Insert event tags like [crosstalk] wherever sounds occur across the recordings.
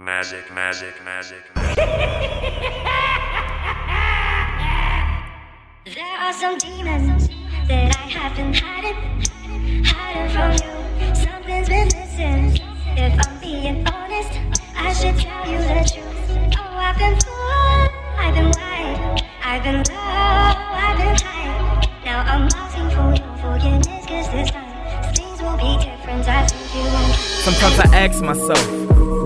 Magic, magic, magic. [laughs] There are some demons that I have been hiding, hiding from you. Something's been missing. If I'm being honest, I should tell you the truth. Oh, I've been full, I've been wide, I've been low, I've been high. Now I'm asking for your forgiveness, cause this time things will be different. I think you won't. Sometimes I ask myself,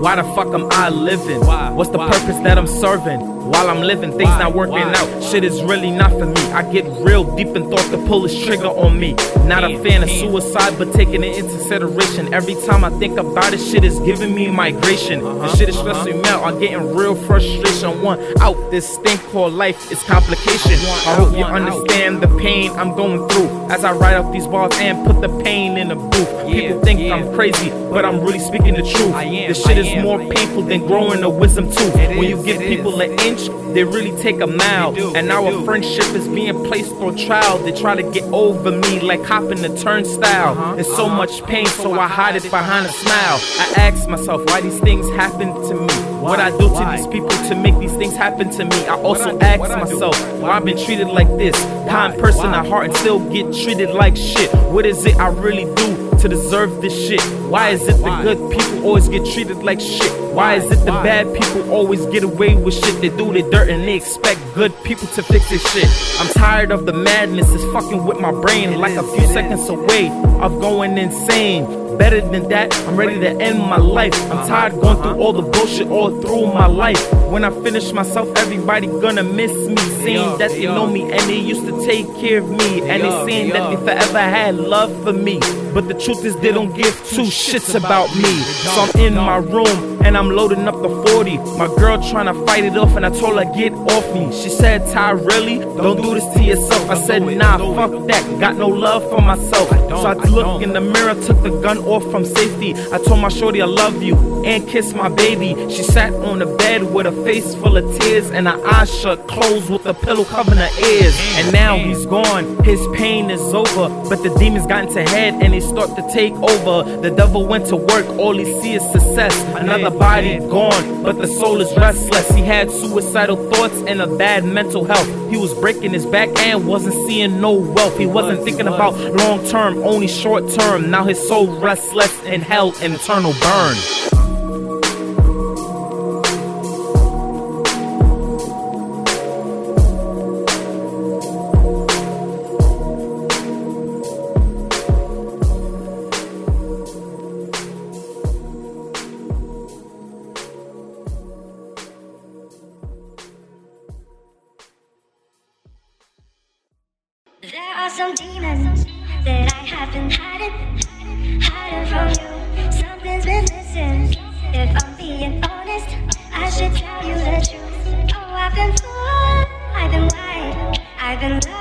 why the fuck am I living? What's the purpose that I'm serving? While I'm living, things not working out. Shit is really not for me. I get real deep in thought to pull this trigger on me. Not a fan of suicide, but taking it into consideration. Every time I think about it, shit is giving me migration. The shit is stressing me out. I'm getting real frustration. One out, this thing called life is complication. I hope you understand the pain I'm going through as I write out these bars and put the pain in the booth. People think I'm crazy, but I'm really speaking the truth. This shit is more painful than growing a wisdom tooth. When you give people an inch, they really take a mile. And our friendship is being placed on trial. They try to get over me like hopping the turnstile. It's so much pain, so I hide it behind a smile. I ask myself why these things happen to me. What I do to these people to make these things happen to me. I also ask myself why I've been treated like this. Kind person at heart and still get treated like shit. What is it I really do to deserve this shit? Why is it the good people always get treated like shit? Why is it the bad people always get away with shit? They do the dirt and they expect good people to fix this shit. I'm tired of the madness, it's fucking with my brain like a few seconds away of going insane. Better than that, I'm ready to end my life. I'm tired going through all the bullshit all through my life. When I finish myself, everybody gonna miss me. Saying that they know me and they used to take care of me. And they saying that they forever had love for me. But the truth is, they don't give two shits about me. So I'm in my room and I'm loading up the 40. My girl trying to fight it off, and I told her, get off me. She said, Ty, really? Don't do this to yourself. I said, nah, fuck that. Got no love for myself. So I looked in the mirror, took the gun off from safety. I told my shorty I love you and kissed my baby. She sat on the bed with a face full of tears and her eyes shut closed with a pillow covering her ears. And now he's gone, his pain is over. But the demons got into head and they start to take over. The devil went to work, all he sees is success. Another body gone, but the soul is restless. He had suicidal thoughts and a bad mental health. He was breaking his back and wasn't seeing no wealth. He wasn't thinking about long term, only short term. Now his soul restless in hell and eternal burn. Are some demons that I have been hiding, hiding from you. Something's been missing. If I'm being honest, I should tell you the truth. Oh, I've been full, I've been wide, I've been low,